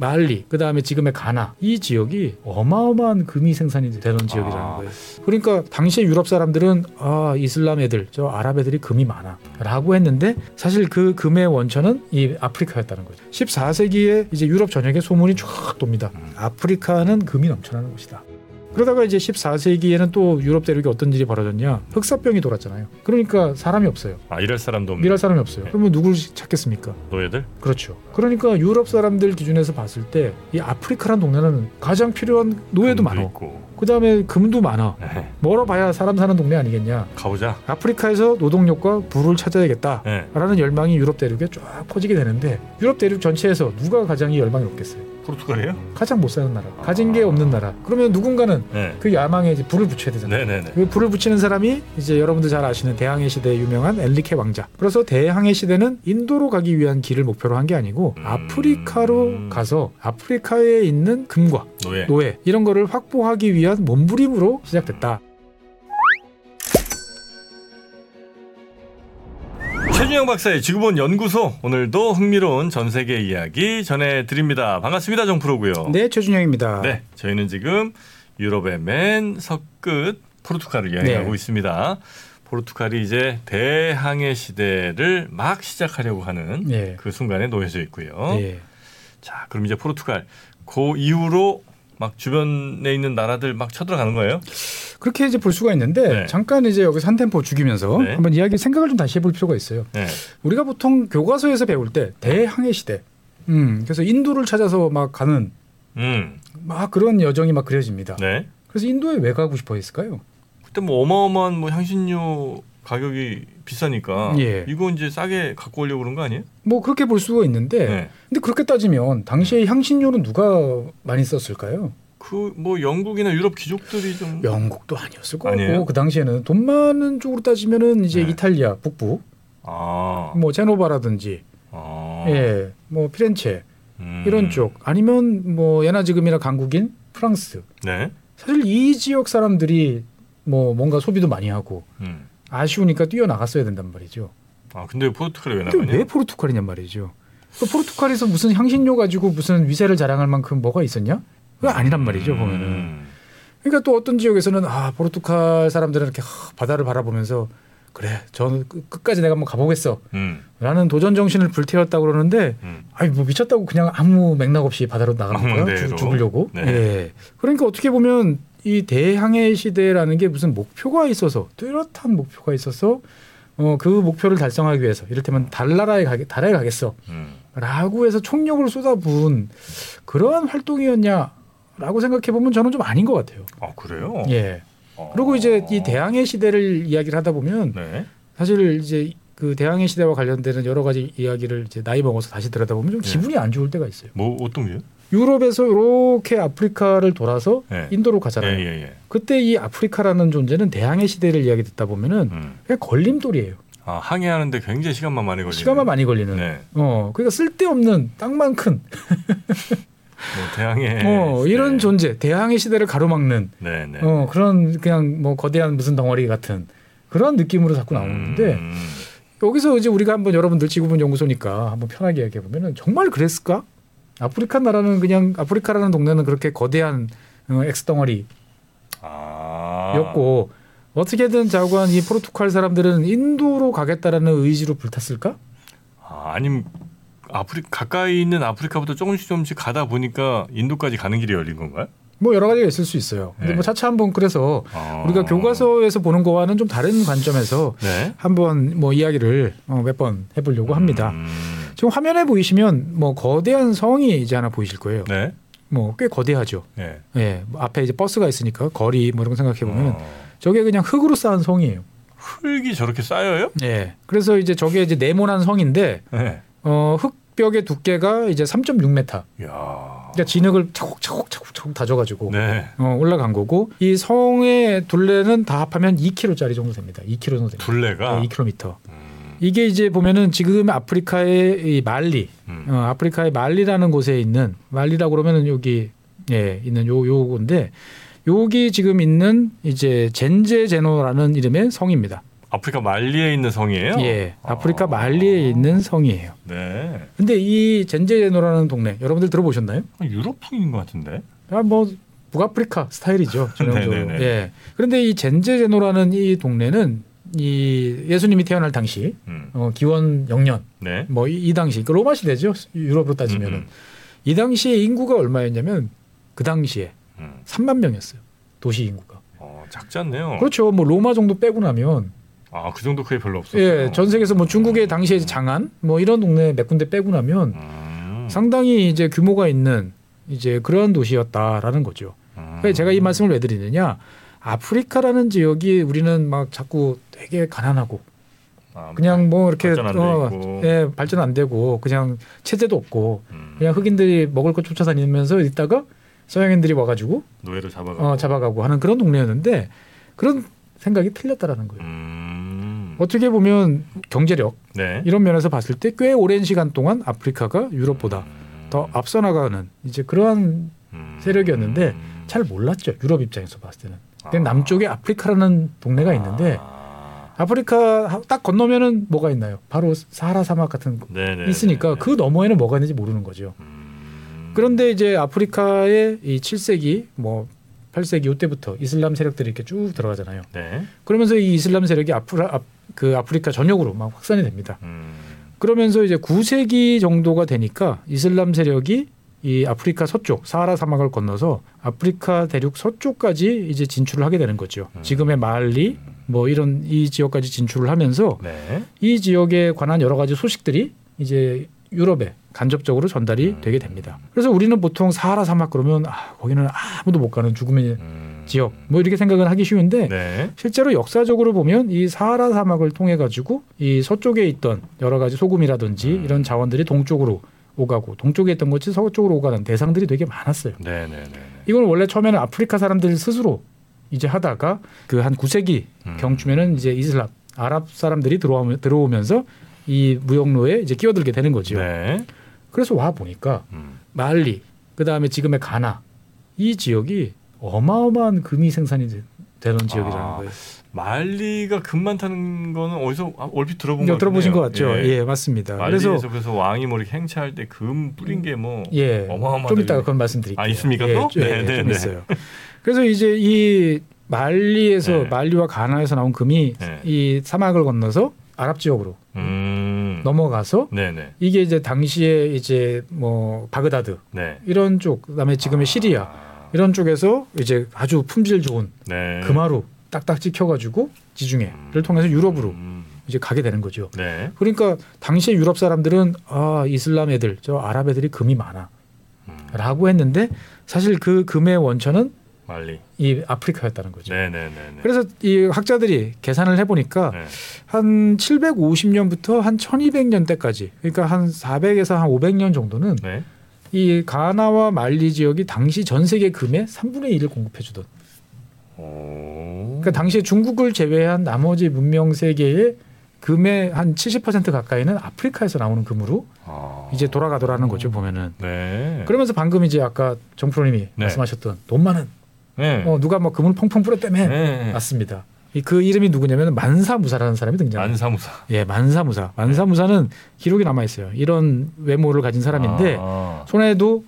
말리, 그 다음에 지금의 가나 이 지역이 어마어마한 금이 생산이 되는 지역이라는 아. 거예요. 그러니까 당시에 유럽 사람들은 아 이슬람 애들, 저 아랍 애들이 금이 많아라고 했는데 사실 그 금의 원천은 이 아프리카였다는 거죠. 14세기에 이제 유럽 전역에 소문이 쫙 돕니다. 아프리카는 금이 넘쳐나는 곳이다. 그러다가 이제 14세기에는 또 유럽 대륙에 어떤 일이 벌어졌냐? 흑사병이 돌았잖아요. 그러니까 사람이 없어요. 아 일할 사람도 없는 일할 사람이 없어요. 네. 그러면 누굴 찾겠습니까? 노예들? 그렇죠. 그러니까 유럽 사람들 기준에서 봤을 때 이 아프리카라는 동네는 가장 필요한 노예도. 있고. 그 다음에 금도 많아. 네. 멀어봐야 사람 사는 동네 아니겠냐. 가보자. 아프리카에서 노동력과 부를 찾아야겠다. 네. 라는 열망이 유럽 대륙에 쫙 퍼지게 되는데 유럽 대륙 전체에서 누가 가장 이 열망이 높겠어요? 포르투갈이에요? 가장 못 사는 나라, 가진 게 없는 나라. 그러면 누군가는 네. 그 야망에 이제 불을 붙여야 되잖아요. 네네네. 그 불을 붙이는 사람이 이제 여러분들 잘 아시는 대항해 시대에 유명한 엔리케 왕자. 그래서 대항해 시대는 인도로 가기 위한 길을 목표로 한 게 아니고 음. 아프리카로 가서 아프리카에 있는 금과 노예. 노예 이런 거를 확보하기 위한 몸부림으로 시작됐다. 최준영 박사의 지구본 연구소 오늘도 흥미로운 전 세계 이야기 전해드립니다. 반갑습니다, 정프로고요. 네, 최준영입니다. 네, 저희는 지금 유럽의 맨 서끝 포르투갈을 여행하고 네. 있습니다. 포르투갈이 이제 대항해 시대를 막 시작하려고 하는 네. 그 순간에 놓여져 있고요. 예. 자, 그럼 이제 포르투갈 그 이후로 막 주변에 있는 나라들 막 쳐들어가는 거예요? 그렇게 이제 볼 수가 있는데 네. 잠깐 이제 여기서 한 템포 죽이면서 네. 한번 이야기 생각을 좀 다시 해볼 필요가 있어요. 네. 우리가 보통 교과서에서 배울 때 대항해 시대, 음, 그래서 인도를 찾아서 막 가는 음, 막 그런 여정이 막 그려집니다. 네. 그래서 인도에 왜 가고 싶어 했을까요? 그때 뭐 어마어마한 뭐 향신료 가격이 비싸니까 예. 이거 이제 싸게 갖고 오려고 그런 거 아니에요? 뭐 그렇게 볼 수가 있는데, 네. 근데 그렇게 따지면 당시에 향신료는 누가 많이 썼을까요? 그 뭐 영국이나 유럽 귀족들이 좀 영국도 아니었을 거고 아니에요? 그 당시에는 돈 많은 쪽으로 따지면은 이제 네. 이탈리아 북부, 아, 뭐 제노바라든지, 아. 예, 뭐 피렌체 음. 이런 쪽, 아니면 뭐 예나 지금이나 강국인 프랑스. 네. 사실 이 지역 사람들이 뭐 뭔가 소비도 많이 하고 음. 아쉬우니까 뛰어나갔어야 된단 말이죠. 아 근데 포르투갈에 왜 나가냐? 왜 포르투갈이냔 말이죠. 그 포르투갈에서 무슨 향신료 가지고 무슨 위세를 자랑할 만큼 뭐가 있었냐? 그거 아니란 말이죠 보면은. 음. 그러니까 또 어떤 지역에서는 아 포르투갈 사람들은 이렇게 하, 바다를 바라보면서 그래 저는 끝- 끝까지 내가 한번 가보겠어. 음. 라는 도전 정신을 불태웠다고 그러는데 음. 아니 뭐 미쳤다고 그냥 아무 맥락 없이 바다로 나가는 거야 죽으려고. 네. 예. 그러니까 어떻게 보면 이 대항해 시대라는 게 무슨 목표가 있어서 뚜렷한 목표가 있어서 어 그 목표를 달성하기 위해서 이를테면 달나라에 가게 달에 가겠어. 음. 라고 해서 총력을 쏟아부은 그러한 활동이었냐라고 생각해 보면 저는 좀 아닌 것 같아요. 아 그래요? 예. 어. 그리고 이제 이 대항해 시대를 이야기를 하다 보면 네. 사실 이제 그 대항해 시대와 관련되는 여러 가지 이야기를 이제 나이 먹어서 다시 들여다 보면 좀 네. 기분이 안 좋을 때가 있어요. 뭐 어떤 게요? 유럽에서 이렇게 아프리카를 돌아서 네. 인도로 예, 가잖아요. 예, 예. 그때 이 아프리카라는 존재는 대항해 시대를 이야기 듣다 보면은 음. 그냥 걸림돌이에요. 아 항해하는데 굉장히 시간만 많이 걸리는. 시간만 많이 걸리는. 네. 어, 그러니까 쓸데없는 땅만 큰 뭐 대항해. 어, 이런 네. 존재, 대항해 시대를 가로막는 네, 네. 어, 그런 그냥 뭐 거대한 무슨 덩어리 같은 그런 느낌으로 자꾸 나오는데 음. 여기서 이제 우리가 한번 여러분들 지구본 연구소니까 한번 편하게 얘기해 보면은 정말 그랬을까? 아프리카 나라는 그냥 아프리카라는 동네는 그렇게 거대한 어, 엑스 덩어리였고 아. 어떻게든 자관 이 포르투갈 사람들은 인도로 가겠다라는 의지로 불탔을까? 아, 아니면 아프리 가까이 있는 아프리카부터 조금씩 조금씩 가다 보니까 인도까지 가는 길이 열린 건가요? 뭐 여러 가지가 있을 수 있어요. 근데 네. 뭐 차차 한번 그래서 아. 우리가 교과서에서 보는 거와는 좀 다른 관점에서 네. 한번 뭐 이야기를 어, 몇 번 해보려고 합니다. 음. 지금 화면에 보이시면 뭐 거대한 성이 이제 하나 보이실 거예요. 네. 뭐 꽤 거대하죠. 네. 예, 뭐 앞에 이제 버스가 있으니까 거리 뭐 이런 거 생각해 보면 어. 저게 그냥 흙으로 쌓은 성이에요. 흙이 저렇게 쌓여요? 예. 그래서 이제 저게 이제 네모난 성인데 네. 어 흙벽의 두께가 이제 3.6m. 야. 그러니까 진흙을 차곡차곡 차곡차곡 다져가지고 네. 어, 올라간 거고 이 성의 둘레는 다 합하면 2km짜리 정도 됩니다. 2km 정도 됩니다. 둘레가 네, 2km. 음. 이게 이제 보면은 지금 아프리카의 이 말리, 음. 어, 아프리카의 말리라는 곳에 있는 말리라고 그러면은 여기 예 있는 요 요건데 여기 지금 있는 이제 젠제 제노라는 이름의 성입니다. 아프리카 말리에 있는 성이에요? 예, 아프리카 아. 말리에 있는 성이에요. 네. 근데 이 젠제제노라는 동네 여러분들 들어보셨나요? 유럽풍인 것 같은데. 아, 뭐 북아프리카 스타일이죠 전형적으로. 네네네. 예. 그런데 이 젠제제노라는 이 동네는 이 예수님이 태어날 당시 음. 어, 기원 0년 네. 뭐이 당시 그 로마 시대죠 유럽으로 따지면은 음, 이 당시에 인구가 얼마였냐면 그 당시에 음. 3만 명이었어요 도시 인구가. 어, 작지 않네요. 그렇죠. 뭐 로마 정도 빼고 나면 아, 그 정도 크게 별로 없었어요. 예, 전 세계에서 뭐 중국의 당시에 장안 뭐 이런 동네 몇 군데 빼고 나면 음. 상당히 이제 규모가 있는 이제 그런 도시였다라는 거죠. 음. 그러니까 제가 이 말씀을 왜 드리느냐? 아프리카라는 지역이 우리는 막 자꾸 되게 가난하고 아, 그냥 뭐 이렇게 발전 있고. 예, 발전 안 되고 그냥 체제도 없고 음. 그냥 흑인들이 먹을 거 쫓아다니면서 있다가 서양인들이 와가지고 노예로 잡아가고. 어, 잡아가고 하는 그런 동네였는데 그런 생각이 틀렸다라는 거예요. 음. 어떻게 보면 경제력 네. 이런 면에서 봤을 때 꽤 오랜 시간 동안 아프리카가 유럽보다 음. 더 앞서 나가는 이제 그러한 음. 세력이었는데 음. 잘 몰랐죠 유럽 입장에서 봤을 때는. 아. 근데 남쪽에 아프리카라는 동네가 있는데 아. 아프리카 딱 건너면은 뭐가 있나요? 바로 사하라 사막 같은 거 네네. 있으니까 그 너머에는 뭐가 있는지 모르는 거죠. 음. 그런데 이제 아프리카의 이 7세기 뭐 8세기 이때부터 이슬람 세력들이 이렇게 쭉 들어가잖아요. 네. 그러면서 이 이슬람 세력이 아프라, 아, 그 아프리카 전역으로 막 확산이 됩니다. 음. 그러면서 이제 9세기 정도가 되니까 이슬람 세력이 이 아프리카 서쪽 사하라 사막을 건너서 아프리카 대륙 서쪽까지 이제 진출을 하게 되는 거죠. 음. 지금의 말리 뭐 이런 이 지역까지 진출을 하면서 네. 이 지역에 관한 여러 가지 소식들이 이제 유럽에 간접적으로 전달이 음. 되게 됩니다. 그래서 우리는 보통 사하라 사막 그러면 아, 거기는 아무도 못 가는 죽음의 음. 지역 뭐 이렇게 생각을 하기 쉬운데 네. 실제로 역사적으로 보면 이 사하라 사막을 통해 가지고 이 서쪽에 있던 여러 가지 소금이라든지 음. 이런 자원들이 동쪽으로 오가고 동쪽에 있던 것이 서쪽으로 오가는 대상들이 되게 많았어요. 네네네. 이걸 원래 처음에는 아프리카 사람들 스스로 이제 하다가 그 한 9세기 음. 경쯤에는 이제 이슬람 아랍 사람들이 들어오면 들어오면서 이 무역로에 이제 끼어들게 되는 거죠. 네. 그래서 와 보니까 음. 말리 그 다음에 지금의 가나 이 지역이 어마어마한 금이 생산이 되- 되는 지역이라는 아, 거예요. 말리가 금 많다는 거는 어디서 아, 얼핏 들어본 이거 것 들어보신 것. 같죠? 예, 맞습니다. 말리에서 그래서 그래서, 왕이 뭐 이렇게 행차할 때 금 뿌린 게 뭐 예, 어마어마하다. 좀 이따가 그건 말씀드릴게요. 아, 있습니까, 예, 또? 좀, 예, 네, 네, 좀 네. 있어요. 그래서 이제 이 말리에서 네. 말리와 가나에서 나온 금이 네. 이 사막을 건너서 아랍 지역으로 음. 넘어가서 네네. 이게 이제 당시에 이제 뭐 바그다드 네. 이런 쪽 그다음에 지금의 시리아 아, 이런 쪽에서 이제 아주 품질 좋은 네. 금화로 딱딱 찍혀가지고 지중해를 통해서 유럽으로 음. 이제 가게 되는 거죠. 네. 그러니까 당시에 유럽 사람들은 아 이슬람 애들 저 아랍 애들이 금이 많아라고 음. 했는데 사실 그 금의 원천은 말리. 이 아프리카였다는 거죠. 네네네. 그래서 이 학자들이 계산을 해보니까 네. 한 750년부터 한 1200년대까지 그러니까 한 400에서 한 500년 정도는 네. 이 가나와 말리 지역이 당시 전 세계 금의 3분의 1을 공급해 주던 오. 그러니까 당시에 중국을 제외한 나머지 문명 세계의 금의 한 70% 가까이는 아프리카에서 나오는 금으로 아. 이제 돌아가더라는 거죠 보면은 네. 그러면서 방금 이제 아까 정프로님이 네. 말씀하셨던 돈 많은 네. 어, 누가 뭐 금을 펑펑 뿌렸다며 네. 맞습니다. 이 그 이름이 누구냐면 만사무사라는 사람이 등장합니다. 안사무사. 예, 만사무사. 만사무사는 기록이 남아 있어요. 이런 외모를 가진 사람인데 아. 손에도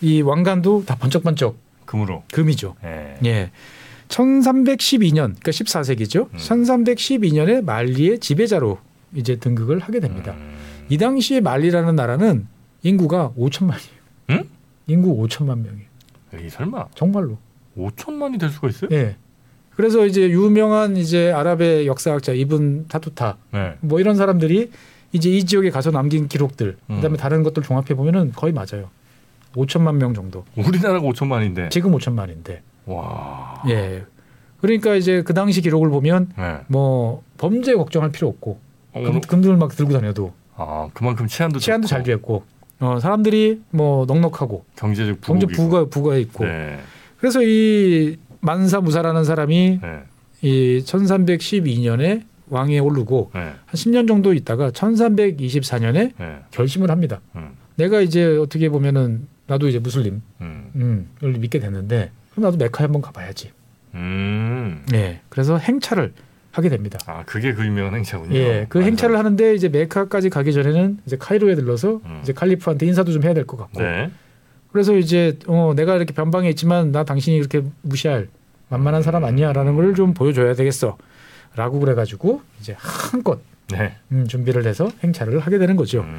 이 왕관도 다 번쩍번쩍 금으로. 금이죠. 네. 예. 1312년, 그러니까 14세기죠. 음. 1312년에 말리의 지배자로 이제 등극을 하게 됩니다. 음. 이 당시에 말리라는 나라는 인구가 5천만이에요. 응? 인구 5천만 명이에요. 에이 설마 정말로. 5천만이 될 수가 있어요? 예. 그래서 이제 유명한 이제 아랍의 역사학자 이븐 타투타 네. 뭐 이런 사람들이 이제 이 지역에 가서 남긴 기록들, 음. 그다음에 다른 것들 종합해 보면은 거의 맞아요. 5천만 명 정도. 우리나라가 5천만인데. 지금 5천만인데. 와. 예. 그러니까 이제 그 당시 기록을 보면 네. 뭐 범죄 걱정할 필요 없고 어, 금, 금들 막 들고 다녀도 아 그만큼 치안도 치안도 좋고, 잘 됐고 어, 사람들이 뭐 넉넉하고 경제적 경제 부국이고. 부가 부가 있고 네. 그래서 이 만사 무사라는 사람이 네. 이 1312년에 왕위에 오르고 네. 한 10년 정도 있다가 1324년에 네. 결심을 합니다. 음. 내가 이제 어떻게 보면은 나도 이제 무슬림 음. 음, 을 믿게 됐는데 그럼 나도 메카에 한번 가봐야지. 음. 예. 그래서 행차를 하게 됩니다. 아 그게 그 유명한 행차군요. 예, 그 완전. 행차를 하는데 이제 메카까지 가기 전에는 이제 카이로에 들러서 음. 이제 칼리프한테 인사도 좀 해야 될 것 같고. 네. 그래서 이제 어 내가 이렇게 변방에 있지만 나 당신이 이렇게 무시할 만만한 사람 아니야라는 걸 좀 보여줘야 되겠어라고 그래가지고 이제 한껏 네. 음, 준비를 해서 행차를 하게 되는 거죠. 음,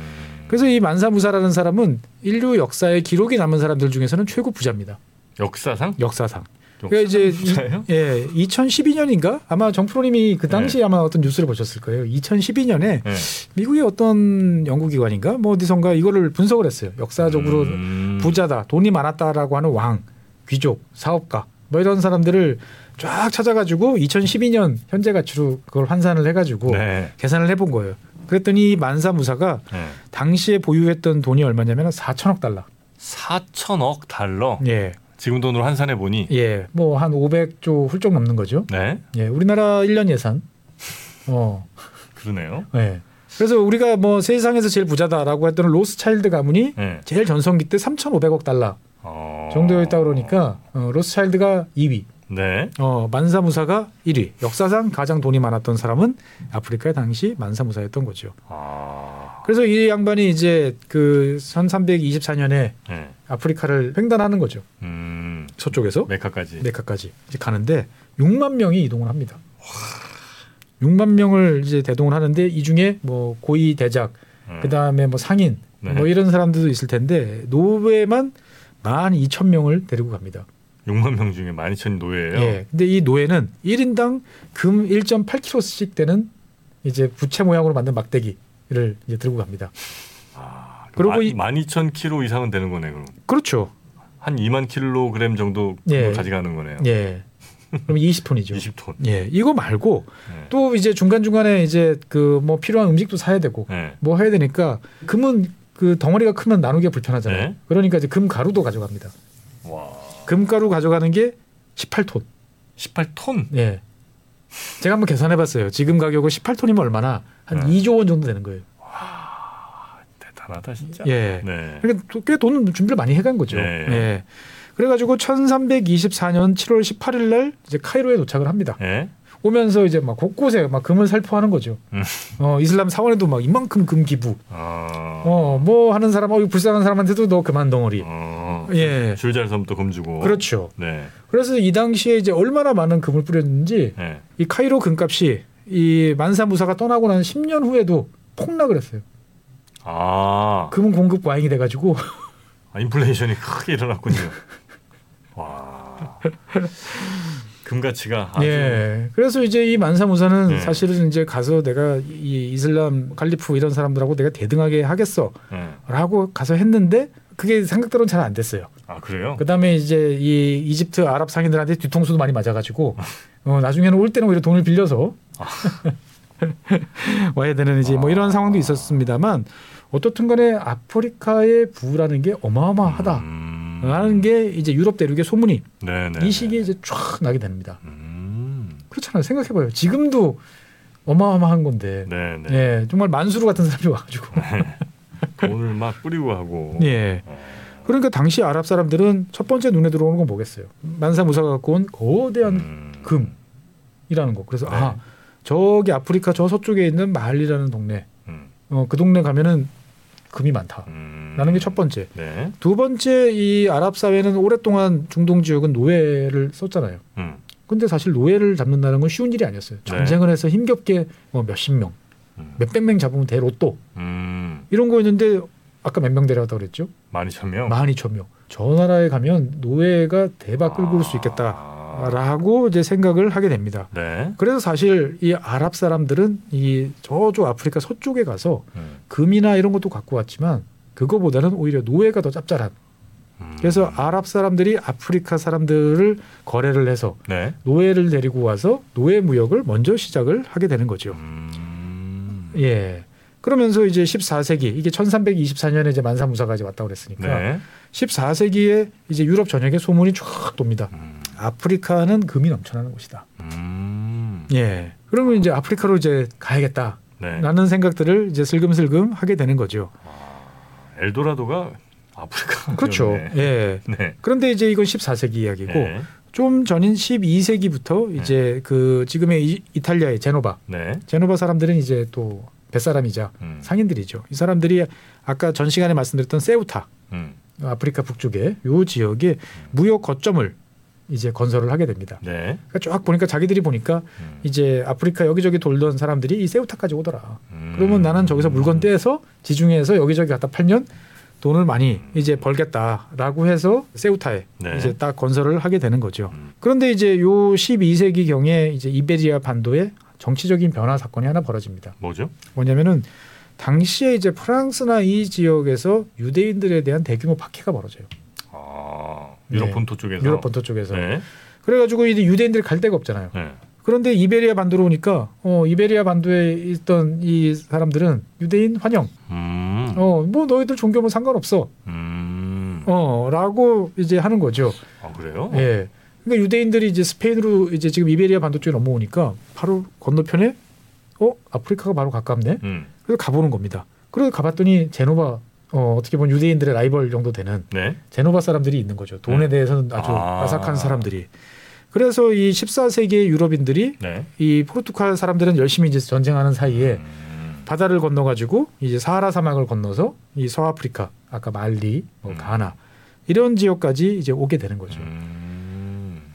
그래서 이 만사무사라는 사람은 인류 역사에 기록이 남은 사람들 중에서는 최고 부자입니다. 역사상? 역사상. 그러니까 이제? 이, 예, 2012년인가 아마 정프로님이 그 당시에 네. 아마 어떤 뉴스를 보셨을 거예요. 2012년에 네. 미국의 어떤 연구기관인가 뭐 어디선가 이거를 분석을 했어요. 역사적으로 음, 부자다, 돈이 많았다라고 하는 왕, 귀족, 사업가 뭐 이런 사람들을 쫙 찾아가지고 2012년 현재 가치로 그걸 환산을 해가지고 네. 계산을 해본 거예요. 그랬더니 이 만사무사가 네. 당시에 보유했던 돈이 얼마냐면 4천억 달러. 4천억 달러. 예, 지금 돈으로 환산해 보니. 예, 뭐 한 500조 훌쩍 넘는 거죠. 네. 예, 우리나라 1년 예산. 어, 그러네요. 예. 그래서 우리가 뭐 세상에서 제일 부자다라고 했던 로스차일드 가문이 네. 제일 전성기 때 3,500억 달러 어... 정도였다 그러니까 어, 로스차일드가 2위, 네. 어, 만사무사가 1위. 역사상 가장 돈이 많았던 사람은 아프리카의 당시 만사무사였던 거죠. 아. 그래서 이 양반이 이제 그 1324년에 네. 아프리카를 횡단하는 거죠. 음. 서쪽에서 메카까지. 메카까지 이제 가는데 6만 명이 이동을 합니다. 6만 명을 이제 대동을 하는데 이 중에 뭐 고위 대작, 음. 그다음에 뭐 상인, 네. 뭐 이런 사람들도 있을 텐데 노예만 12,000명을 데리고 갑니다. 6만 명 중에 12,000 노예예요. 예. 근데 이 노예는 1인당 금 1.8kg씩 되는 이제 부채 모양으로 만든 막대기 를 이제 들고 갑니다. 아, 그리고 그리고 이- 12,000kg 이상은 되는 거네 그럼. 그렇죠. 한 2만 킬로그램 정도 예. 가져가는 거네요. 예. 그럼 20톤이죠. 20톤. 예. 이거 말고 네. 또 이제 중간중간에 이제 그 뭐 필요한 음식도 사야 되고 네. 뭐 해야 되니까 금은 그 덩어리가 크면 나누기가 불편하잖아요. 네. 그러니까 이제 금 가루도 가져갑니다. 와. 금 가루 가져가는 게 18톤. 18톤. 예. 제가 한번 계산해 봤어요. 지금 가격은 18톤이면 얼마나 한 네. 2조 원 정도 되는 거예요. 대단하다 진짜. 예. 네. 그러니까 또꽤돈 준비를 많이 해간 거죠. 네. 예. 그래가지고 1324년 7월 18일 날 이제 카이로에 도착을 합니다. 예. 오면서 이제 막 곳곳에 막 금을 살포하는 거죠. 음. 어 이슬람 사원에도 막 이만큼 금 기부. 어. 어뭐 하는 사람, 어 불쌍한 사람한테도 너 그만 덩어리. 어. 예. 줄잘 서면 또금 주고. 그렇죠. 네. 그래서 이 당시에 이제 얼마나 많은 금을 뿌렸는지 네. 이 카이로 금값이 이 만사무사가 떠나고 난 10년 후에도 폭락을 했어요. 아. 금 공급 과잉이 돼가지고 아, 인플레이션이 크게 일어났군요. 와. 금 가치가 아주 예. 그래서 이제 이 만사무사는 네. 사실은 이제 가서 내가 이 이슬람 칼리프 이런 사람들하고 내가 대등하게 하겠어라고 예. 가서 했는데 그게 생각대로는 잘 안 됐어요. 아 그래요? 그다음에 이제 이 이집트 아랍 상인들한테 뒤통수도 많이 맞아가지고 어, 나중에는 올 때는 오히려 돈을 빌려서 와야 되는 이제 뭐 이런 상황도 있었습니다만 어떻든 간에 아프리카의 부라는 게 어마어마하다 라는 음. 게 이제 유럽 대륙의 소문이 네네. 이 시기에 이제 쫙 나게 됩니다. 음. 그렇잖아요. 생각해봐요. 지금도 어마어마한 건데, 네네. 예, 정말 만수르 같은 사람이 와가지고, 돈을 막 뿌리고 하고. 예. 어. 그러니까 당시 아랍 사람들은 첫 번째 눈에 들어오는 건 뭐겠어요? 만사무사가 갖고 온 거대한 음. 금이라는 거. 그래서 네. 아 저기 아프리카 저 서쪽에 있는 마할리라는 동네, 음. 어, 그 동네 가면은 금이 많다라는 음. 게첫 번째. 네. 두 번째 이 아랍 사회는 오랫동안 중동 지역은 노예를 썼잖아요. 음. 근데 사실 노예를 잡는다는 건 쉬운 일이 아니었어요. 네. 전쟁을 해서 힘겹게 뭐 몇십 명, 음. 몇백 명 잡으면 대로또 음. 이런 거였는데 아까 몇 명 데려갔다 그랬죠? 만 이천 명. 만 이천 명. 저 나라에 가면 노예가 대박 끌고 올 수 있겠다 라고 아. 이제 생각을 하게 됩니다. 네. 그래서 사실 이 아랍 사람들은 이 저쪽 아프리카 서쪽에 가서 음. 금이나 이런 것도 갖고 왔지만 그거보다는 오히려 노예가 더 짭짤한. 음. 그래서 아랍 사람들이 아프리카 사람들을 거래를 해서 네. 노예를 데리고 와서 노예 무역을 먼저 시작을 하게 되는 거죠. 음. 예. 그러면서 이제 14세기 이게 1324년에 이제 만사무사가 이제 왔다 그랬으니까 네. 14세기에 이제 유럽 전역에 소문이 쫙 돕니다. 음. 아프리카는 금이 넘쳐나는 곳이다. 음. 예. 그러면 이제 아프리카로 이제 가야겠다라는 네. 생각들을 이제 슬금슬금 하게 되는 거죠. 엘도라도가 아프리카. 그렇죠. 예. 네. 그런데 이제 이건 14세기 이야기고 네. 좀 전인 12세기부터 이제 그 지금의 이, 이탈리아의 제노바, 네. 제노바 사람들은 이제 또 뱃사람이자 음. 상인들이죠. 이 사람들이 아까 전 시간에 말씀드렸던 세우타, 음. 아프리카 북쪽에 요 지역에 무역 거점을 이제 건설을 하게 됩니다. 네. 그러니까 쫙 보니까 자기들이 보니까 음. 이제 아프리카 여기저기 돌던 사람들이 이 세우타까지 오더라. 음. 그러면 나는 저기서 물건 떼서 지중해에서 여기저기 갖다 팔면 돈을 많이 이제 벌겠다라고 해서 세우타에 네. 이제 딱 건설을 하게 되는 거죠. 음. 그런데 이제 요 12세기 경에 이제 이베리아 반도에 정치적인 변화 사건이 하나 벌어집니다. 뭐죠? 뭐냐면은 당시에 이제 프랑스나 이 지역에서 유대인들에 대한 대규모 박해가 벌어져요. 아, 유럽 네. 본토 쪽에서. 유럽 본토 쪽에서. 네. 그래가지고 이제 유대인들이 갈 데가 없잖아요. 네. 그런데 이베리아 반도로 오니까 어 이베리아 반도에 있던 이 사람들은 유대인 환영. 음. 어뭐 너희들 종교면 상관없어. 음. 어라고 이제 하는 거죠. 아, 그래요? 예. 그러니까 유대인들이 이제 스페인으로 이제 지금 이베리아 반도 쪽에 넘어오니까 바로 건너편에 어 아프리카가 바로 가깝네. 음. 그래서 가보는 겁니다. 그래서 가봤더니 제노바 어 어떻게 보면 유대인들의 라이벌 정도 되는 네. 제노바 사람들이 있는 거죠. 돈에 네. 대해서는 아주 아. 아삭한 사람들이. 그래서 이 14세기의 유럽인들이 네. 이 포르투갈 사람들은 열심히 이제 전쟁하는 사이에 음. 바다를 건너 가지고 이제 사하라 사막을 건너서 이 서아프리카 아까 말리, 뭐 음. 가나 이런 지역까지 이제 오게 되는 거죠. 음.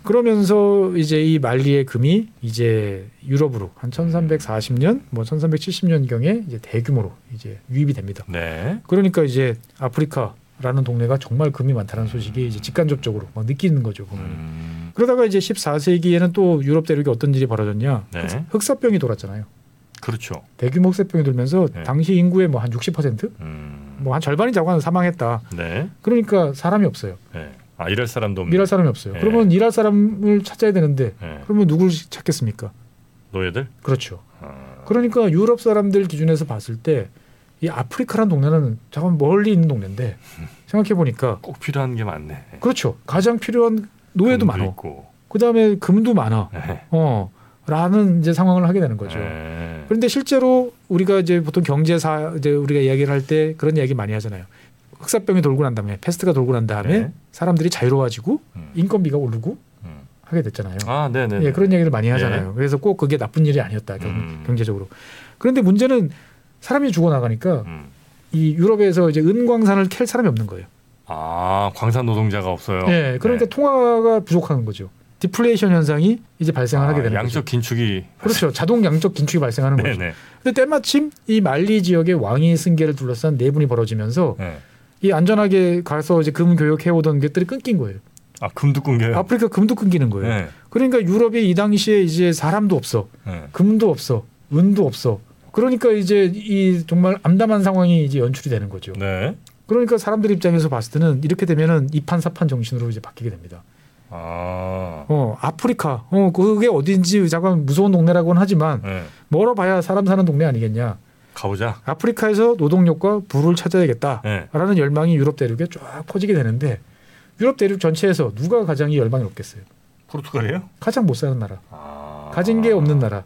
그러면서 이제 이 말리의 금이 이제 유럽으로 한 1340년, 뭐 1370년 경에 이제 대규모로 이제 유입이 됩니다. 네. 그러니까 이제 아프리카라는 동네가 정말 금이 많다는 소식이 이제 직간접적으로 막 느끼는 거죠. 보면. 음. 그러다가 이제 14세기에는 또 유럽 대륙에 어떤 일이 벌어졌냐? 네. 흑사병이 돌았잖아요. 그렇죠. 대규모 흑사병이 돌면서 네. 당시 인구의 뭐 한 60%, 음. 뭐한 절반이 자고 사망했다. 네. 그러니까 사람이 없어요. 네. 아, 일할 사람도 없는 일할 사람이 없어요. 네. 그러면 일할 사람을 찾아야 되는데 네. 그러면 누굴 찾겠습니까? 노예들? 그렇죠. 아. 그러니까 유럽 사람들 기준에서 봤을 때 이 아프리카란 동네는 잠깐 멀리 있는 동네인데 생각해 보니까 꼭 필요한 게 많네. 그렇죠. 가장 필요한 노예도 많아. 있고. 그다음에 금도 많아. 네. 어. 라는 이제 상황을 하게 되는 거죠. 네. 그런데 실제로 우리가 이제 보통 경제사 이제 우리가 이야기를 할 때 그런 이야기 많이 하잖아요. 흑사병이 돌고 난 다음에 페스트가 돌고 난 다음에 네. 사람들이 자유로워지고 음. 인건비가 오르고 음. 하게 됐잖아요. 아, 네, 네. 예, 그런 얘기를 많이 하잖아요. 그래서 꼭 그게 나쁜 일이 아니었다 경, 음. 경제적으로. 그런데 문제는 사람이 죽어 나가니까 음. 이 유럽에서 이제 은광산을 캘 사람이 없는 거예요. 아, 광산 노동자가 없어요. 예, 그러니까 네. 통화가 부족한 거죠. 디플레이션 현상이 이제 발생을 하게 아, 되는 양적 거죠. 긴축이 그렇죠. 자동 양적 긴축이 발생하는 네, 거죠. 네. 근데 때마침 이 말리 지역의 왕위 승계를 둘러싼 내분이 벌어지면서 네. 이 안전하게 가서 이제 금 교역해 오던 것들이 끊긴 거예요. 아, 금도 끊겨요. 아프리카 금도 끊기는 거예요. 네. 그러니까 유럽이 이 당시에 이제 사람도 없어, 네. 금도 없어, 은도 없어. 그러니까 이제 이 정말 암담한 상황이 이제 연출이 되는 거죠. 네. 그러니까 사람들 입장에서 봤을 때는 이렇게 되면은 이판사판 정신으로 이제 바뀌게 됩니다. 아. 어 아프리카, 어 그게 어딘지 잠깐 무서운 동네라고는 하지만 네. 멀어 봐야 사람 사는 동네 아니겠냐. 가보자. 아프리카에서 노동력과 부를 찾아야겠다라는 네. 열망이 유럽 대륙에 쫙 퍼지게 되는데 유럽 대륙 전체에서 누가 가장 이 열망이 높겠어요? 포르투갈이에요? 가장 못 사는 나라, 아. 가진 게 없는 나라.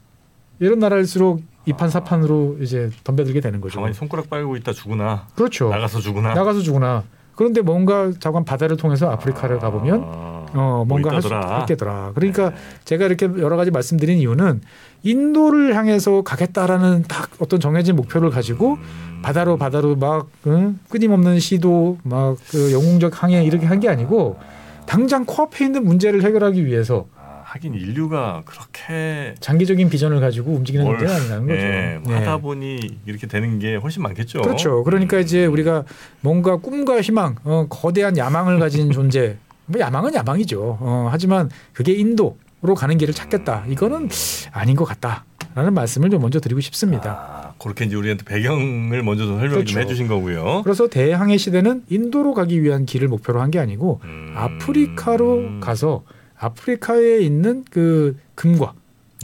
이런 나라일수록 이판 사판으로 이제 덤벼들게 되는 거죠. 가만히 손가락 빨고 있다 죽으나. 그렇죠. 나가서 죽으나. 나가서 주구나. 그런데 뭔가 자관 바다를 통해서 아프리카를 가보면 아. 어 뭔가 할 수. 있겠더라. 그러니까 네. 제가 이렇게 여러 가지 말씀드린 이유는 인도를 향해서 가겠다라는 딱 어떤 정해진 목표를 가지고 음. 바다로 바다로 막 응? 끊임없는 시도 막 그 영웅적 항해 이렇게 한 게 아니고 당장 코앞에 있는 문제를 해결하기 위해서 아, 하긴 인류가 그렇게 장기적인 비전을 가지고 움직이는 뭘- 문제는 아니라는 거죠. 예, 네. 하다 보니 이렇게 되는 게 훨씬 많겠죠. 그렇죠. 그러니까 이제 우리가 뭔가 꿈과 희망, 어, 거대한 야망을 가진 존재. 뭐 야망은 야망이죠. 어, 하지만 그게 인도로 가는 길을 찾겠다. 이거는 아닌 것 같다 라는 말씀을 좀 먼저 드리고 싶습니다. 아, 그렇게 이제 우리한테 배경을 먼저 좀 설명 그렇죠. 좀 해주신 거고요. 그래서 대항해 시대는 인도로 가기 위한 길을 목표로 한 게 아니고 음. 아프리카로 가서 아프리카에 있는 그 금과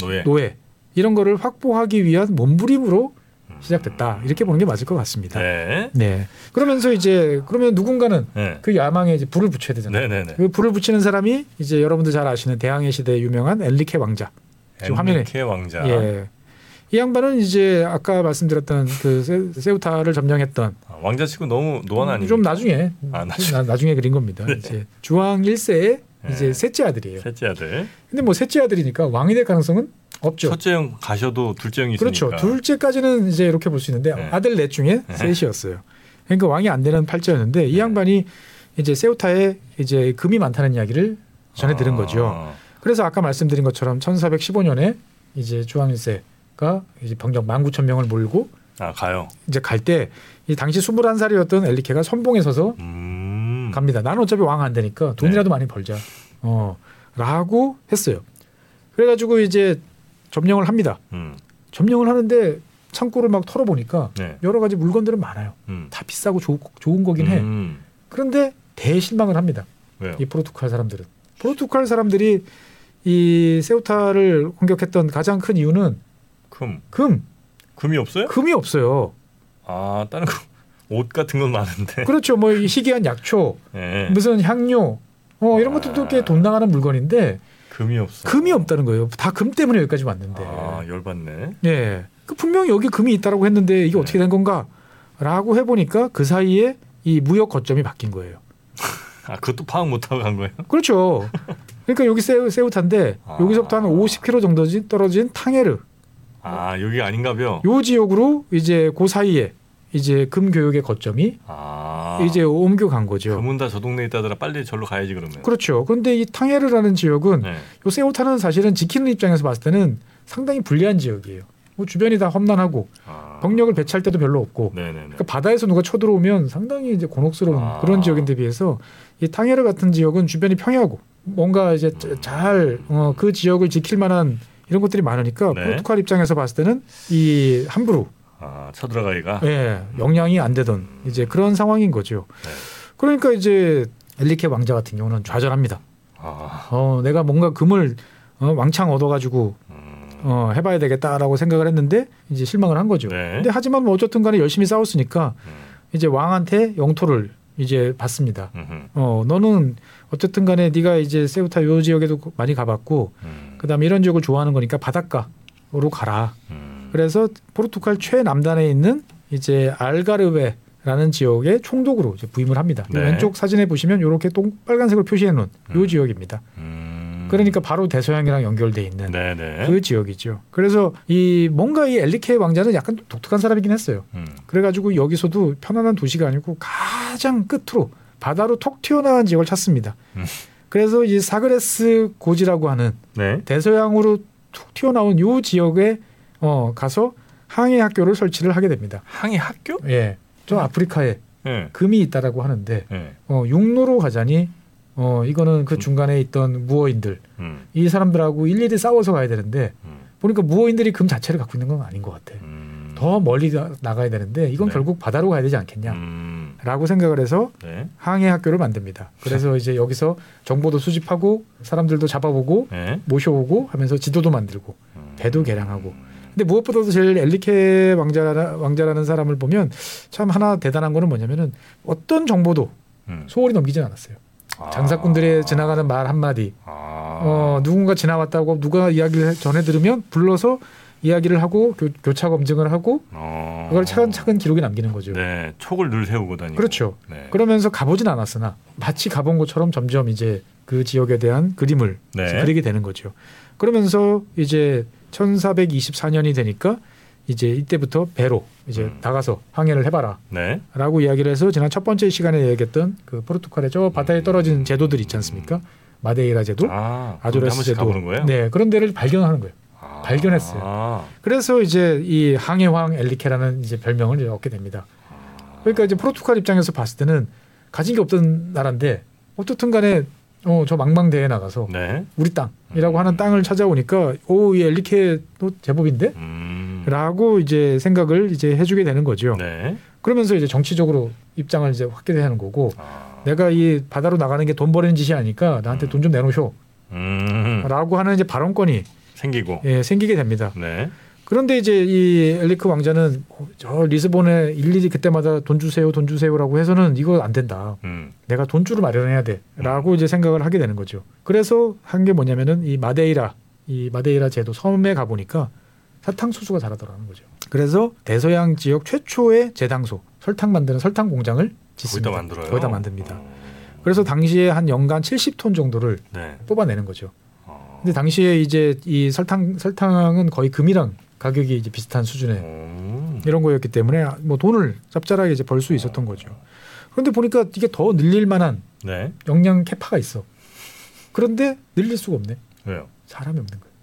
노예. 노예 이런 거를 확보하기 위한 몸부림으로 시작됐다. 이렇게 보는 게 맞을 것 같습니다. 네. 네. 그러면서 이제 그러면 누군가는 네. 그 야망에 이제 불을 붙여야 되잖아요. 네네네. 그 불을 붙이는 사람이 이제 여러분들 잘 아시는 대항해 시대에 유명한 엘리케 왕자. 지금 화면에 왕자. 예. 이 양반은 이제 아까 말씀드렸던 그 세- 세우타를 점령했던 아, 왕자치고 너무 노안 아니에요? 좀 나중에 아, 나중에. 나, 나중에 그린 겁니다. 네. 이제 주왕 1세의 이제 네. 셋째 아들이에요. 셋째 아들. 근데 뭐 셋째 아들이니까 왕이 될 가능성은 없죠. 첫째 형 가셔도 둘째 형이 있으니까. 그렇죠. 둘째까지는 이제 이렇게 볼 수 있는데 네. 아들 넷 중에 네. 셋이었어요. 그러니까 왕이 안 되는 팔자였는데 이 양반이 이제 세우타에 이제 금이 많다는 이야기를 전해 들은 거죠. 아, 그래서 아까 말씀드린 것처럼 1415년에 이제 주황 1세가 이제 병력 19,000명을 몰고 아 가요. 이제 갈 때 이 당시 21살이었던 엘리케가 선봉에 서서 음. 갑니다. 나는 어차피 왕 안 되니까 돈이라도 많이 벌자. 어. 라고 했어요. 그래 가지고 이제 점령을 합니다. 음. 점령을 하는데 창고를 막 털어보니까 네. 여러 가지 물건들은 많아요. 음. 다 비싸고 좋, 좋은 거긴 해. 음. 그런데 대실망을 합니다. 왜요? 이 포르투갈 사람들은. 포르투갈 사람들이 이 세우타를 공격했던 가장 큰 이유는 금. 금, 금이 없어요? 금이 없어요. 아 다른 거옷 같은 건 많은데. 그렇죠. 뭐이 희귀한 약초, 네. 무슨 향료, 어 이런 것들도 꽤 돈 나가는 물건인데 금이 없어. 금이 없다는 거예요. 다 금 때문에 여기까지 왔는데. 아 열받네. 예. 그 분명히 여기 금이 있다라고 했는데 이게 네. 어떻게 된 건가? 라고 해 보니까 그 사이에 이 무역 거점이 바뀐 거예요. 아 그것도 파악 못하고 간 거예요? 그렇죠. 그러니까 여기 세우, 세우타인데 아. 여기서부터 한 50km 정도 떨어진 탕헤르 아 여기 아닌가벼. 요 지역으로 이제 그 사이에 이제 금 교육의 거점이 아 이제 옮겨간 거죠. 금은 다 저 동네에 있다더라 빨리 절로 가야지 그러면. 그렇죠. 그런데 이 탕헤르라는 지역은 네. 요 세우타는 사실은 지키는 입장에서 봤을 때는 상당히 불리한 지역이에요. 뭐 주변이 다 험난하고 아. 병력을 배치할 때도 별로 없고 네네네. 그러니까 바다에서 누가 쳐들어오면 상당히 이제 곤혹스러운 아. 그런 지역인데 비해서 이 탕헤르 같은 지역은 주변이 평야고 뭔가 이제 음. 잘그 지역을 지킬 만한 이런 것들이 많으니까 네. 포르투갈 입장에서 봤을 때는 이 함부로 아 쳐들어가기가. 예, 영향이 안 되던 이제 그런 상황인 거죠. 네. 그러니까 이제 엘리케 왕자 같은 경우는 좌절합니다. 아. 어, 내가 뭔가 금을 어, 왕창 얻어가지고 음. 어, 해봐야 되겠다라고 생각을 했는데 이제 실망을 한 거죠. 네. 근데 하지만 뭐 어쨌든 간에 열심히 싸웠으니까 음. 이제 왕한테 영토를 이제 받습니다. 음흠. 어, 너는 어쨌든 간에 네가 이제 세우타 요 지역에도 많이 가봤고 음. 그다음에 이런 지역을 좋아하는 거니까 바닷가로 가라. 음. 그래서 포르투갈 최남단에 있는 이제 알가르베 라는 지역의 총독으로 부임을 합니다. 네. 왼쪽 사진에 보시면 이렇게 동 빨간색으로 표시해 놓은 요 음. 지역입니다. 음. 그러니까 바로 대서양이랑 연결돼 있는 네네. 그 지역이죠. 그래서 이 뭔가 이 엘리케 왕자는 약간 독특한 사람이긴 했어요. 음. 그래가지고 여기서도 편안한 도시가 아니고 가장 끝으로 바다로 톡 튀어나온 지역을 찾습니다. 음. 그래서 이 사그레스 고지라고 하는 네. 대서양으로 툭 튀어나온 요 지역에 어 가서 항해 학교를 설치를 하게 됩니다. 항해 학교? 예, 저 아. 아프리카에 네. 금이 있다라고 하는데 네. 어 육로로 가자니 어 이거는 그 중간에 있던 무어인들 음. 이 사람들하고 일일이 싸워서 가야 되는데 음. 보니까 무어인들이 금 자체를 갖고 있는 건 아닌 것 같아. 음. 더 멀리 가- 나가야 되는데 이건 네. 결국 바다로 가야 되지 않겠냐. 음. 라고 생각을 해서 네. 항해 학교를 만듭니다. 그래서 이제 여기서 정보도 수집하고 사람들도 잡아보고 네. 모셔오고 하면서 지도도 만들고 음. 배도 개량하고. 근데 무엇보다도 제일 엘리케 왕자라, 왕자라는 사람을 보면 참 하나 대단한 거는 뭐냐면은 어떤 정보도 음. 소홀히 넘기진 않았어요. 아. 장사꾼들의 지나가는 말 한마디, 아. 어, 누군가 지나왔다고 누가 이야기를 전해 들으면 불러서 이야기를 하고 교, 차 검증을 하고 어. 그걸 차근차근 기록에 남기는 거죠. 네. 촉을 늘 세우고 다니고. 그렇죠. 네. 그러면서 가보진 않았으나 마치 가본 것처럼 점점 이제 그 지역에 대한 그림을 네. 그리게 되는 거죠. 그러면서 이제 1424년이 되니까 이제 이때부터 배로 이제 음. 나가서 항해를 해봐라라고 네. 이야기를 해서 지난 첫 번째 시간에 얘기했던 그 포르투갈의 저 바다에 떨어진 제도들 있지 않습니까? 마데이라 제도, 아. 아조레스 제도? 네 그런 데를 발견하는 거예요. 아. 발견했어요. 아. 그래서 이제 이 항해왕 엘리케라는 이제 별명을 이제 얻게 됩니다. 그러니까 이제 포르투갈 입장에서 봤을 때는 가진 게 없던 나라인데 어떻든 간에 어, 저 망망대에 나가서 네. 우리 땅이라고 음. 하는 땅을 찾아오니까 오, 이 엘리케도 제법인데? 음. 라고 이제 생각을 이제 해주게 되는 거죠. 네. 그러면서 이제 정치적으로 입장을 이제 확대하는 거고 아. 내가 이 바다로 나가는 게 돈 버리는 짓이 아니까 나한테 돈좀 내놓으쇼. 음. 라고 하는 이제 발언권이 생기고. 예, 생기게 됩니다. 네. 그런데 이제 이 엘리크 왕자는 저 리스본에 일일이 그때마다 돈 주세요, 돈 주세요라고 해서는 이거 안 된다. 음. 내가 돈줄을 마련해야 돼라고 이제 생각을 하게 되는 거죠. 그래서 한 게 뭐냐면은 이 마데이라 이 마데이라 제도 섬에 가 보니까 사탕수수가 자라더라는 거죠. 그래서 대서양 지역 최초의 제당소 설탕 만드는 설탕 공장을 짓습니다. 거기다 만들어요. 거기다 만듭니다. 어. 그래서 당시에 한 연간 70톤 정도를 네. 뽑아내는 거죠. 어. 근데 당시에 이제 이 설탕 설탕은 거의 금이랑 가격이 이제 비슷한 수준의 음. 이런 거였기 때문에 뭐 돈을 짭짤하게 이제 벌 수 있었던 거죠. 그런데 보니까 이게 더 늘릴 만한 네. 영양 캐파가 있어. 그런데 늘릴 수가 없네. 왜요? 사람이 없는 거예요.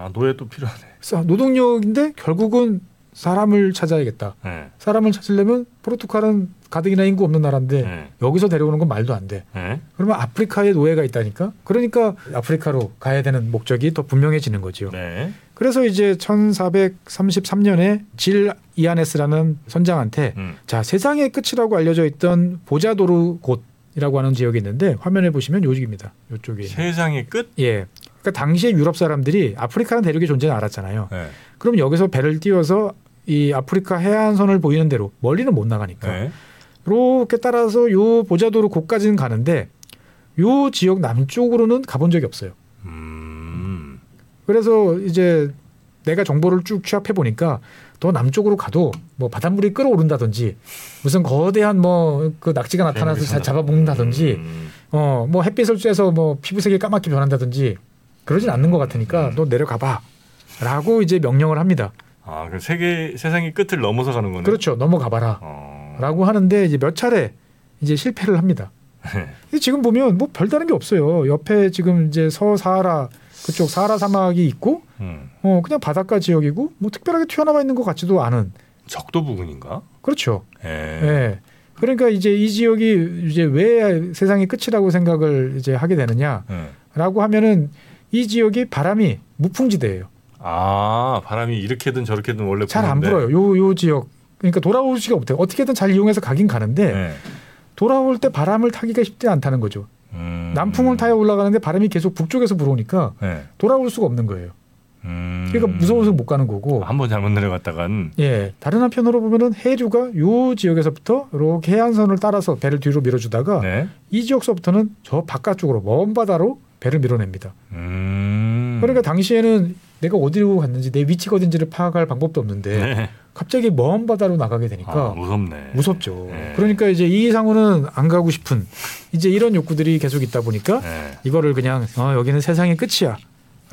아 노예 또 필요하네. 그래서 노동력인데 결국은 사람을 찾아야겠다. 네. 사람을 찾으려면 포르투갈은 가뜩이나 인구 없는 나라인데 네. 여기서 데려오는 건 말도 안 돼. 네. 그러면 아프리카에 노예가 있다니까. 그러니까 아프리카로 가야 되는 목적이 더 분명해지는 거죠. 네. 그래서 이제 1433년에 질 이아네스라는 선장한테 음. 자 세상의 끝이라고 알려져 있던 보자도르 곳 이라고 하는 지역이 있는데 화면에 보시면 요쪽입니다. 요쪽에 세상의 끝. 예. 그러니까 당시에 유럽 사람들이 아프리카는 대륙의 존재는 알았잖아요. 네. 그럼 여기서 배를 띄워서 이 아프리카 해안선을 보이는 대로 멀리는 못 나가니까 네. 이렇게 따라서 요 보자도르 곳까지는 가는데 요 지역 남쪽으로는 가본 적이 없어요. 음. 그래서 이제 내가 정보를 쭉 취합해 보니까 더 남쪽으로 가도 뭐 바닷물이 끓어오른다든지 무슨 거대한 뭐 그 낙지가 나타나서 자- 잡아먹는다든지 음. 어뭐 햇빛을 쬐서 뭐 피부색이 까맣게 변한다든지 그러진 않는 것 같으니까 너 내려가 봐라고 이제 명령을 합니다. 아, 그 세계 세상의 끝을 넘어서 가는 거네. 그렇죠. 넘어가 봐라. 어. 라고 하는데 이제 몇 차례 이제 실패를 합니다. 지금 보면 뭐 별다른 게 없어요. 옆에 지금 이제 서사하라 그쪽 사하라 사막이 있고 음. 어 그냥 바닷가 지역이고 뭐 특별하게 튀어나와 있는 것 같지도 않은 적도 부근인가? 그렇죠. 예. 예. 그러니까 이제 이 지역이 이제 왜 세상의 끝이라고 생각을 이제 하게 되느냐라고 예. 하면은 이 지역이 바람이 무풍지대예요. 아, 바람이 이렇게든 저렇게든 원래 잘 안. 불어요. 요 요 지역. 그러니까 돌아오지가 못해요. 어떻게든 잘 이용해서 가긴 가는데 예. 돌아올 때 바람을 타기가 쉽지 않다는 거죠. 음. 남풍을 타야 올라가는데 바람이 계속 북쪽에서 불어오니까 예. 돌아올 수가 없는 거예요. 음. 그러니까 무서워서 못 가는 거고. 한 번 잘못 내려갔다간 예. 다른 한편으로 보면은 해류가 요 지역에서부터 이렇게 해안선을 따라서 배를 뒤로 밀어주다가 네. 이 지역서부터는 저 바깥쪽으로 먼 바다로 배를 밀어냅니다. 음. 그러니까 당시에는 내가 어디로 갔는지 내 위치가 어딘지를 파악할 방법도 없는데 네. 갑자기 먼 바다로 나가게 되니까 아, 무섭네. 무섭죠. 네. 그러니까 이제 이 이상으로는 안 가고 싶은 이제 이런 욕구들이 계속 있다 보니까 네. 이거를 그냥 어, 여기는 세상의 끝이야.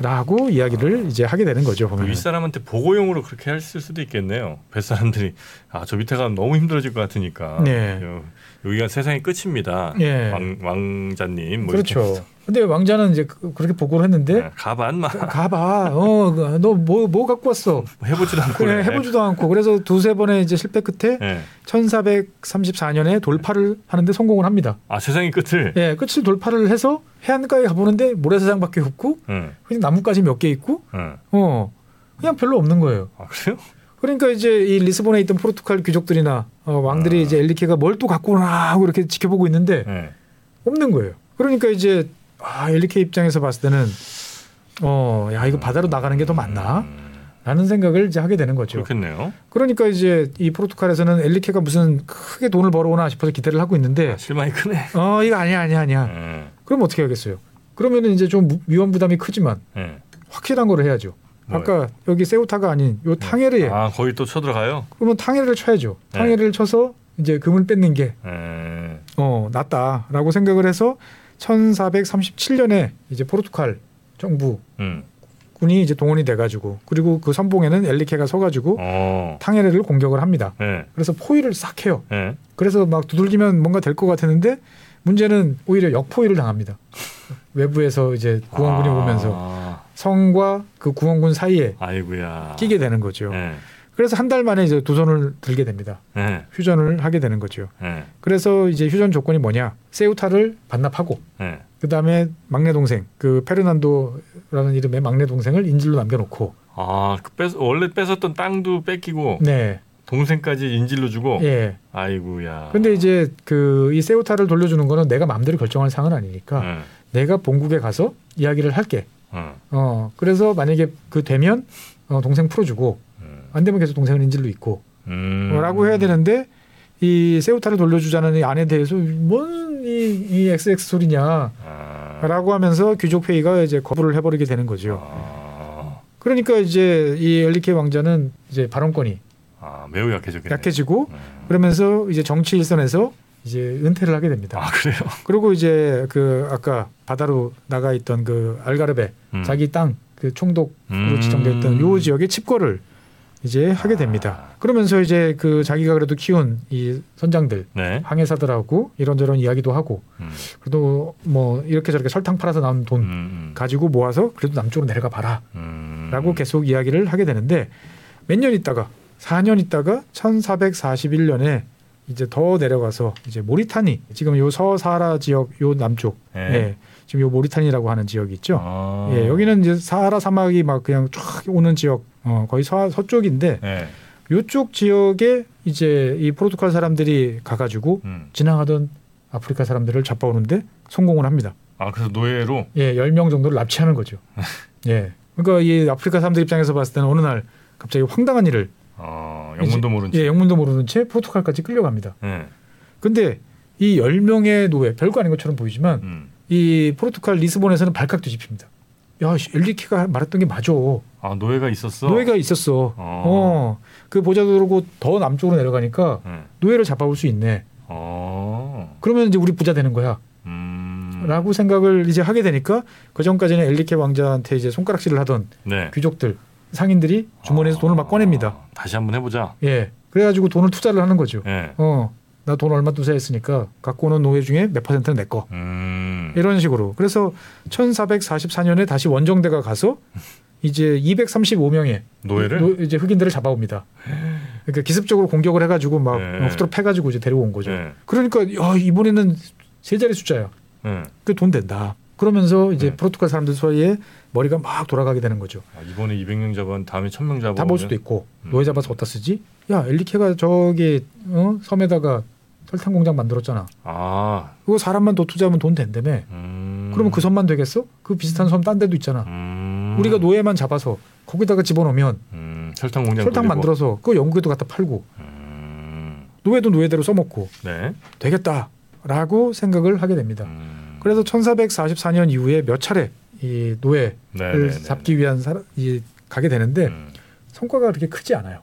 라고 이야기를 이제 하게 되는 거죠. 그 보면. 윗사람한테 보고용으로 그렇게 했을 수도 있겠네요. 뱃사람들이 아 저 밑에 가면 너무 힘들어질 것 같으니까 네. 여, 여기가 세상의 끝입니다. 예. 왕, 왕자님 뭐 그렇죠. 근데 왕자는 이제 그- 그렇게 보고를 했는데 네, 가반 마 가봐. 어, 너뭐뭐 갖고 왔어? 해보지도 않고 그래. 해보지도 않고 그래서 두세 번의 이제 실패 끝에 네. 1434년에 돌파를 하는데 성공을 합니다. 아 세상의 끝을. 예, 끝을 돌파를 해서 해안가에 가보는데 모래사장밖에 없고 응. 그냥 나뭇가지 몇 개 있고 응. 어 그냥 별로 없는 거예요. 아 그래요? 그러니까 이제 이 리스본에 있던 포르투갈 귀족들이나 어, 왕들이 아. 이제 엘리케가 뭘 또 갖고 오나 하고 이렇게 지켜보고 있는데 네. 없는 거예요. 그러니까 이제 아, 엘리케 입장에서 봤을 때는 어, 야 이거 바다로 나가는 게 더 맞나? 음, 라는 생각을 이제 하게 되는 거죠. 그렇겠네요. 그러니까 이제 이 포르투갈에서는 엘리케가 무슨 크게 돈을 벌어오나 싶어서 기대를 하고 있는데 아, 실망이 크네. 어 이거 아니야 아니야 아니야. 네. 그럼 어떻게 하겠어요? 그러면은 이제 좀 무- 위험 부담이 크지만 네. 확실한 거를 해야죠. 뭐요? 아까 여기 세우타가 아닌 요 탕헤르에 아 거기 또 쳐들어가요? 그러면 탕헤르를 쳐야죠. 네. 탕헤르를 쳐서 이제 금을 뺏는 게 네. 어, 낫다라고 생각을 해서 1437년에 이제 포르투갈 정부 음. 군이 이제 동원이 돼가지고 그리고 그 선봉에는 엘리케가 서가지고 어. 탕헤르를 공격을 합니다. 네. 그래서 포위를 싹 해요. 네. 그래서 막 두들기면 뭔가 될 것 같았는데 문제는 오히려 역포위를 당합니다. 외부에서 이제 구원군이 아. 오면서 성과 그 구원군 사이에 아이고야. 끼게 되는 거죠. 네. 그래서 한 달 만에 이제 두 손을 들게 됩니다. 네. 휴전을 하게 되는 거죠. 네. 그래서 이제 휴전 조건이 뭐냐? 세우타를 반납하고 네. 그 다음에 막내 동생 그 페르난도라는 이름의 막내 동생을 인질로 남겨놓고 아, 그 뺏, 원래 뺏었던 땅도 뺏기고 네, 동생까지 인질로 주고. 예. 아이고야. 근데 이제 그 이 세우타를 돌려주는 거는 내가 마음대로 결정할 사항은 아니니까 네. 내가 본국에 가서 이야기를 할게. 어. 어 그래서 만약에 그 되면 어, 동생 풀어주고 음. 안 되면 계속 동생은 인질로 있고 음. 라고 해야 되는데 이 세우타를 돌려주자는 이 안에 대해서 뭔이 이 XX 소리냐 라고 아. 하면서 귀족 회의가 이제 거부를 해버리게 되는 거죠. 아. 그러니까 이제 이 엘리케 왕자는 이제 발언권이 아, 매우 약해졌겠네. 약해지고 음. 그러면서 이제 정치 일선에서 이제 은퇴를 하게 됩니다. 아 그래요? 그리고 이제 그 아까 바다로 나가 있던 그 알가르베 음. 자기 땅 그 총독으로 음. 지정돼 있던 요 지역에 칩거를 이제 하게 됩니다. 아. 그러면서 이제 그 자기가 그래도 키운 이 선장들 네. 항해사들하고 이런저런 이야기도 하고 음. 그래도 뭐 이렇게 저렇게 설탕 팔아서 나온 돈 음. 가지고 모아서 그래도 남쪽으로 내려가 봐라라고 음. 계속 이야기를 하게 되는데 몇 년 있다가 4년 있다가 1441년에 이제 더 내려가서 이제 모리타니 지금 요 서사하라 지역 요 남쪽 네. 예. 지금 요 모리타니라고 하는 지역이 있죠. 아. 예, 여기는 이제 사하라 사막이 막 그냥 쫙 오는 지역 어, 거의 서, 서쪽인데 네. 요쪽 지역에 이제 이 포르투갈 사람들이 가가지고 음. 지나가던 아프리카 사람들을 잡아오는데 성공을 합니다. 아 그래서 노예로 예, 10명 정도를 납치하는 거죠. 예. 그러니까 이 아프리카 사람들 입장에서 봤을 때는 어느 날 갑자기 황당한 일을 어, 영문도 모른 채. 예, 영문도 모르는 채 포르투갈까지 끌려갑니다. 네. 근데 이 10명의 노예 별거 아닌 것처럼 보이지만 음. 이 포르투갈 리스본에서는 발칵 뒤집힙니다. 야, 씨, 엘리키가 말했던 게 맞아. 아 노예가 있었어. 노예가 있었어. 어. 어. 그 보자 도르고 더 남쪽으로 내려가니까 네. 노예를 잡아올 수 있네. 어. 그러면 이제 우리 부자 되는 거야. 음. 라고 생각을 이제 하게 되니까 그 전까지는 엘리케 왕자한테 이제 손가락질을 하던 네. 귀족들 상인들이 주머니에서 돈을 막 꺼냅니다. 아, 다시 한번 해보자. 예. 그래가지고 돈을 투자를 하는 거죠. 예. 어. 나 돈 얼마 투자했으니까 갖고 오는 노예 중에 몇 퍼센트는 내 거. 음. 이런 식으로. 그래서 1444년에 다시 원정대가 가서 이제 235명의 노예를. 이제 흑인들을 잡아옵니다. 그러니까 기습적으로 공격을 해가지고 막 네. 후드로 패가지고 이제 데려온 거죠. 네. 그러니까 야, 이번에는 세 자리 숫자야. 네. 그돈 된다. 그러면서 이제 네. 포르투갈 사람들 사이에 머리가 막 돌아가게 되는 거죠. 아, 이번에 200명 잡은 다음에 1000명 잡아. 다볼 수도 있고 음. 노예 잡아서 어디다 쓰지? 야 엘리케가 저기 어? 섬에다가 설탕 공장 만들었잖아. 아. 그거 사람만 더 투자하면 돈 된다며. 음. 그러면 그 섬만 되겠어? 그 비슷한 섬 딴 데도 있잖아. 음. 우리가 노예만 잡아서 거기다가 집어넣으면 음. 설탕 공장 설탕 돌리고. 만들어서 그거 영국에도 갖다 팔고 음. 노예도 노예대로 써먹고 네. 되겠다라고 생각을 하게 됩니다. 음. 그래서 1444년 이후에 몇 차례 이 노예를 네, 네, 네, 잡기 위한 사람, 이 가게 되는데 음. 성과가 그렇게 크지 않아요.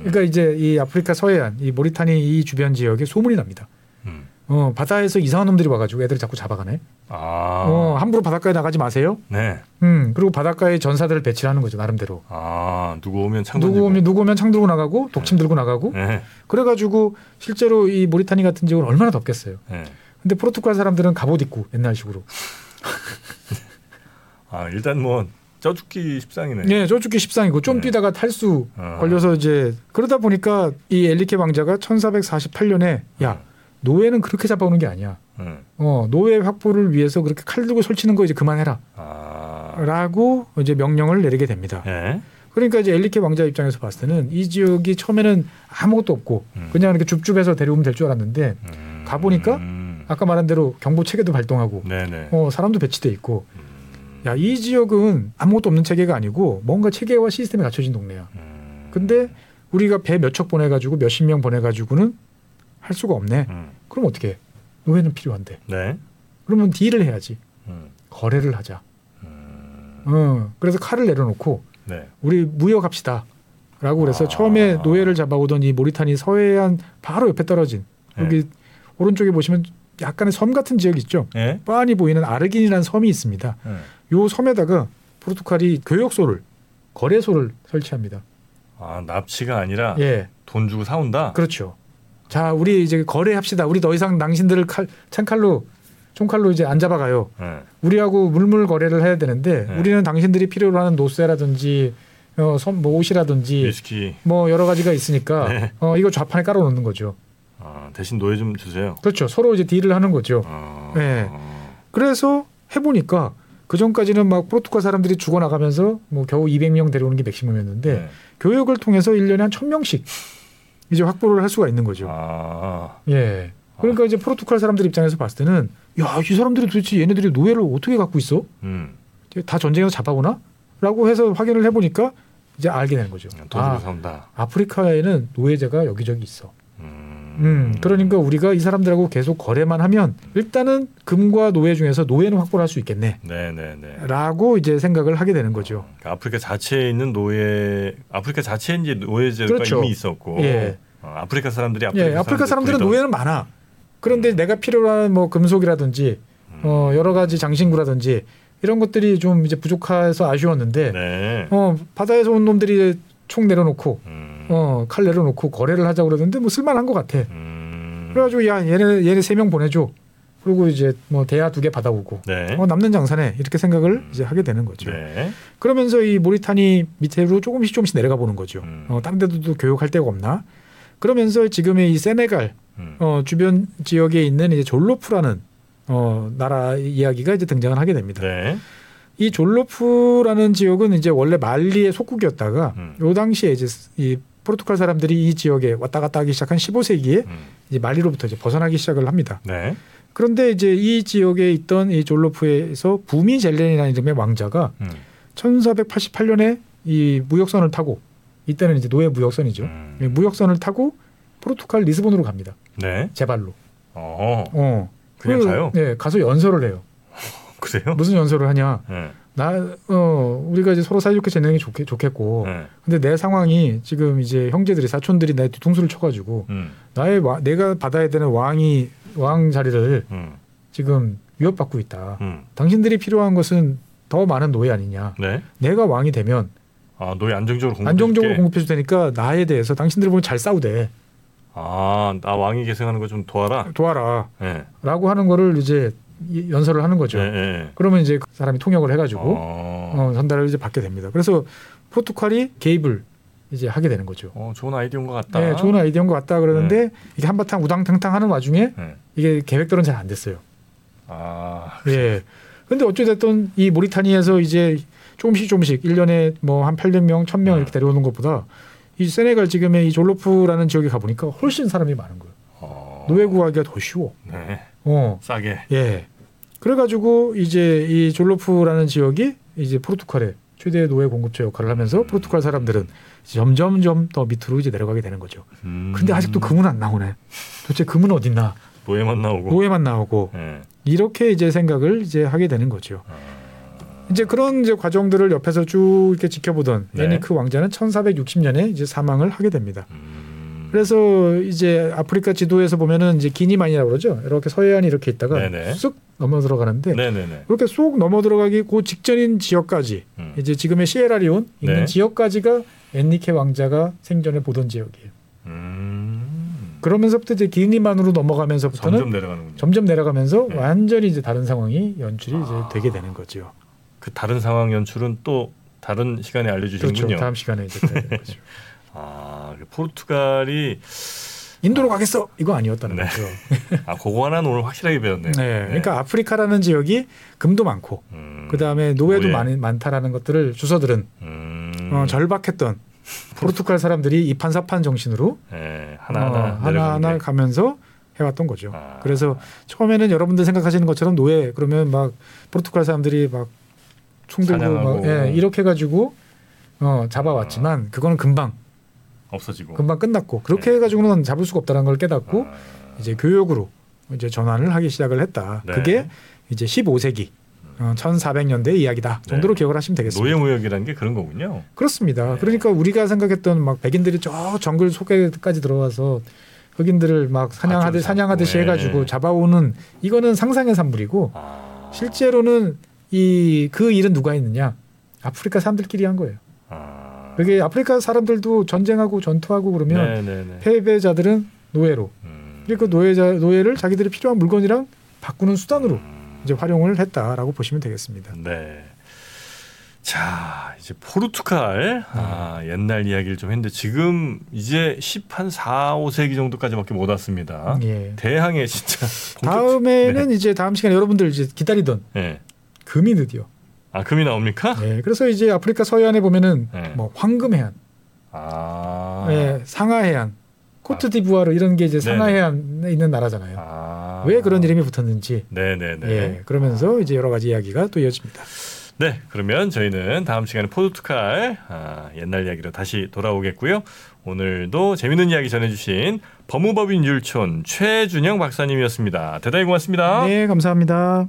음. 그러니까 이제 이 아프리카 서해안, 이 모리타니 이 주변 지역에 소문이 납니다. 음. 어, 바다에서 이상한 놈들이 와가지고 애들을 자꾸 잡아가네. 아. 어, 함부로 바닷가에 나가지 마세요. 네. 음, 그리고 바닷가에 전사들을 배치하는 거죠 나름대로. 아 누구 오면 창 누구. 오면 누구 오면 창 들고 나가고 독침 들고 나가고. 네. 그래가지고 실제로 이 모리타니 같은 지역은 얼마나 덥겠어요. 네. 근데 포르투갈 사람들은 갑옷 입고 옛날식으로. 아 일단 뭐 쪄죽기 십상이네. 예, 저축기 십상이고 좀 네. 뛰다가 탈수 아. 걸려서 이제 그러다 보니까 이 엘리케 왕자가 1448년에 야 노예는 그렇게 잡아오는 게 아니야. 네. 어 노예 확보를 위해서 그렇게 칼 들고 설치는 거 이제 그만해라. 아. 라고 이제 명령을 내리게 됩니다. 예. 그러니까 이제 엘리케 왕자 입장에서 봤을 때는 이 지역이 처음에는 아무것도 없고 음. 그냥 이렇게 줍줍해서 데려오면 될 줄 알았는데 음. 가 보니까 음. 아까 말한 대로 경보 체계도 발동하고 네네. 어 사람도 배치돼 있고 음. 야 이 지역은 아무것도 없는 체계가 아니고 뭔가 체계와 시스템이 갖춰진 동네야. 음. 근데 우리가 배 몇 척 보내가지고 몇십 명 보내가지고는 할 수가 없네. 음. 그럼 어떻게? 해? 노예는 필요한데. 네. 그러면 딜을 해야지. 음. 거래를 하자. 음. 어, 그래서 칼을 내려놓고 네. 우리 무역합시다. 라고 그래서 아. 처음에 노예를 잡아오던 이 모리타니 서해안 바로 옆에 떨어진 네. 여기 오른쪽에 보시면 약간의 섬 같은 지역 있죠. 예. 뻔히 보이는 아르긴이라는 섬이 있습니다. 네. 요 섬에다가 포르투갈이 교역소를 거래소를 설치합니다. 아 납치가 아니라 예, 돈 주고 사온다. 그렇죠. 자, 우리 이제 거래합시다. 우리 더 이상 당신들을 칼, 창칼로 총칼로 이제 안 잡아가요. 네. 우리하고 물물 거래를 해야 되는데 네. 우리는 당신들이 필요로 하는 노쇠라든지 어, 섬, 뭐 옷이라든지 위스키. 뭐 여러 가지가 있으니까 네. 어, 이거 좌판에 깔아놓는 거죠. 아, 대신 노예 좀 주세요. 그렇죠. 서로 이제 딜을 하는 거죠. 아. 네. 그래서 해보니까 그 전까지는 막 포르투갈 사람들이 죽어나가면서 뭐 겨우 200명 데려오는 게 맥시멈이었는데 네. 교육을 통해서 1년에 한 1000명씩 이제 확보를 할 수가 있는 거죠. 아. 예. 그러니까 이제 포르투갈 사람들 입장에서 봤을 때는 야, 이 사람들이 도대체 얘네들이 노예를 어떻게 갖고 있어? 음. 다 전쟁에서 잡아오나? 라고 해서 확인을 해보니까 이제 알게 되는 거죠. 돈 주고 아, 사온다. 아프리카에는 노예제가 여기저기 있어. 음. 음, 그러니까 우리가 이 사람들하고 계속 거래만 하면 일단은 금과 노예 중에서 노예는 확보를 할 수 있겠네. 네네네. 라고 이제 생각을 하게 되는 거죠. 그러니까 아프리카 자체에 있는 노예, 아프리카 자체에 이제 노예제가 그렇죠. 이미 있었고, 예. 어, 아프리카 사람들이 아프리카, 예, 아프리카 사람들은 부리던- 노예는 많아. 그런데 내가 필요한 뭐 금속이라든지 어 여러 가지 장신구라든지 이런 것들이 좀 이제 부족해서 아쉬웠는데 네. 어 바다에서 온 놈들이 총 내려놓고 음. 어 칼 내려놓고 거래를 하자 고 그러는데 뭐 쓸만한 것 같아. 음. 그래가지고 야 얘네 얘네 세 명 보내줘. 그리고 이제 뭐 대야 두 개 받아오고 네. 어 남는 장사네 이렇게 생각을 이제 하게 되는 거죠. 네. 그러면서 이 모리타니 밑으로 조금씩 조금씩 내려가 보는 거죠. 음. 어, 다른 데도 또 교육할 데가 없나? 그러면서 지금의 이 세네갈 음. 어, 주변 지역에 있는 이제 졸로프라는 어, 나라 이야기가 이제 등장을 하게 됩니다. 네. 이 졸로프라는 지역은 이제 원래 말리의 속국이었다가 음. 요 당시에 이제 이 포르투갈 사람들이 이 지역에 왔다 갔다 하기 시작한 15세기에 음. 이제 말리로부터 이제 벗어나기 시작을 합니다. 네. 그런데 이제 이 지역에 있던 이 졸로프에서 부미 젤렌이라는 이름의 왕자가 음. 1488년에 이 무역선을 타고 이때는 이제 노예 무역선이죠. 음. 이 무역선을 타고 포르투갈 리스본으로 갑니다. 네. 제발로. 어. 어. 그냥 그, 가요? 네, 가서 연설을 해요. 그래요? 무슨 연설을 하냐? 네. 나, 어, 우리가 이제 서로 사이좋게 지내는 게 좋겠, 좋겠고. 네. 근데 내 상황이 지금 이제 형제들이 사촌들이 내 뒤통수를 쳐가지고 음. 나의 와, 내가 받아야 되는 왕이 왕 자리를 음. 지금 위협받고 있다. 음. 당신들이 필요한 것은 더 많은 노예 아니냐. 네. 내가 왕이 되면 아, 노예 안정적으로 공급. 안정적으로 공급해 줄 테니까 나에 대해서 당신들 보면 잘 싸우대. 아, 나 왕이 계승하는 거 좀 도와라. 도와라. 네. 라고 하는 거를 이제 이- 연설을 하는 거죠. 네. 네. 그러면 이제 그 사람이 통역을 해가지고 어. 어, 전달을 이제 받게 됩니다. 그래서 포르투갈이 개입을 이제 하게 되는 거죠. 어, 좋은 아이디어인 것 같다. 네, 좋은 아이디어인 것 같다 그러는데 이게 한바탕 우당탕탕 하는 와중에 네. 이게 계획대로는 잘 안 됐어요. 아, 예. 근데 어찌됐든 이 모리타니에서 이제 조금씩 조금씩 1년에 뭐한 800명, 1000명 이렇게 데려오는 것보다 이 세네갈 지금의 이 졸로프라는 지역에 가 보니까 훨씬 사람이 많은 거예요. 어. 노예 구하기가 더 쉬워. 네. 어. 싸게. 예. 그래가지고 이제 이 졸로프라는 지역이 이제 포르투갈의 최대 노예 공급처 역할을 하면서 포르투갈 사람들은 점점점 더 밑으로 이제 내려가게 되는 거죠. 음. 근데 아직도 금은 안 나오네. 도대체 금은 어딨나? 노예만 나오고. 노예만 나오고 네. 이렇게 이제 생각을 이제 하게 되는 거죠. 아. 이제 그런 이제 과정들을 옆에서 쭉 이렇게 지켜보던 네. 에니크 왕자는 1460년에 이제 사망을 하게 됩니다. 음. 그래서 이제 아프리카 지도에서 보면은 이제 기니만이라고 그러죠. 이렇게 서해안이 이렇게 있다가 네네. 쑥 넘어 들어가는데 네네네. 그렇게 쏙 넘어 들어가기 그 직전인 지역까지 음. 이제 지금의 시에라리온 있는 네. 지역까지가 엔리케 왕자가 생전에 보던 지역이에요. 음. 그러면서부터 이제 기니만으로 넘어가면서부터는 점점 내려가는군요. 점점 내려가면서 네. 완전히 이제 다른 상황이 연출이 이제 아. 되게 되는 거죠. 그 다른 상황 연출은 또 다른 시간에 알려주시는군요. 그렇죠. 다음 시간에 이제 되는 거죠. 아, 그 포르투갈이 인도로 가겠어 이거 아니었다는 네. 거죠. 아, 그거 하나는 오늘 확실하게 배웠네요. 네. 그러니까 아프리카라는 지역이 금도 많고 음. 그 다음에 노예도 노예. 많이, 많다라는 것들을 주서들은 음. 어, 절박했던 포르투갈 사람들이 이판사판 정신으로 네, 하나하나 어, 하나하나 내려가는 게. 가면서 해왔던 거죠. 아. 그래서 처음에는 여러분들 생각하시는 것처럼 노예 그러면 막 포르투갈 사람들이 막 총 들고 사냥하고. 막 예, 이렇게 해가지고 어, 잡아왔지만 그거는 금방 없어지고. 금방 끝났고 그렇게 네. 해가지고는 잡을 수가 없다는 걸 깨닫고 아. 이제 교육으로 이제 전환을 하기 시작을 했다. 네. 그게 이제 15세기 어, 1400년대 이야기다 정도로 네. 기억을 하시면 되겠습니다. 노예 무역이라는 게 그런 거군요. 그렇습니다. 네. 그러니까 우리가 생각했던 막 백인들이 저 정글 속에까지 들어와서 흑인들을 막 사냥하듯 좀 사냥하듯이 잡고, 해가지고 네. 잡아오는 이거는 상상의 산물이고 아. 실제로는 이 그 일은 누가 했느냐? 아프리카 사람들끼리 한 거예요. 아. 그게 아프리카 사람들도 전쟁하고 전투하고 그러면 네네네. 패배자들은 노예로 음. 그리고 그 노예자 노예를 자기들이 필요한 물건이랑 바꾸는 수단으로 음. 이제 활용을 했다라고 보시면 되겠습니다. 네. 자, 이제 포르투갈 아, 옛날 이야기를 좀 했는데 지금 이제 10한 4, 5세기 정도까지밖에 못 왔습니다. 예. 대항해 진짜. 본격- 다음에는 이제 다음 시간에 여러분들 이제 기다리던 네. 금이 드디어. 아, 금이 나옵니까? 예. 그래서 이제 아프리카 서해안에 보면은 네. 뭐 황금해안, 아. 예, 상하해안, 코트디부아르 이런 게 이제 네네. 상하해안에 있는 나라잖아요. 아. 왜 그런 이름이 붙었는지. 네네네. 예. 그러면서 이제 여러 가지 이야기가 또 이어집니다. 네, 그러면 저희는 다음 시간에 포르투갈 아, 옛날 이야기로 다시 돌아오겠고요. 오늘도 재밌는 이야기 전해주신 법무법인 율촌 최준영 박사님이었습니다. 대단히 고맙습니다. 네, 감사합니다.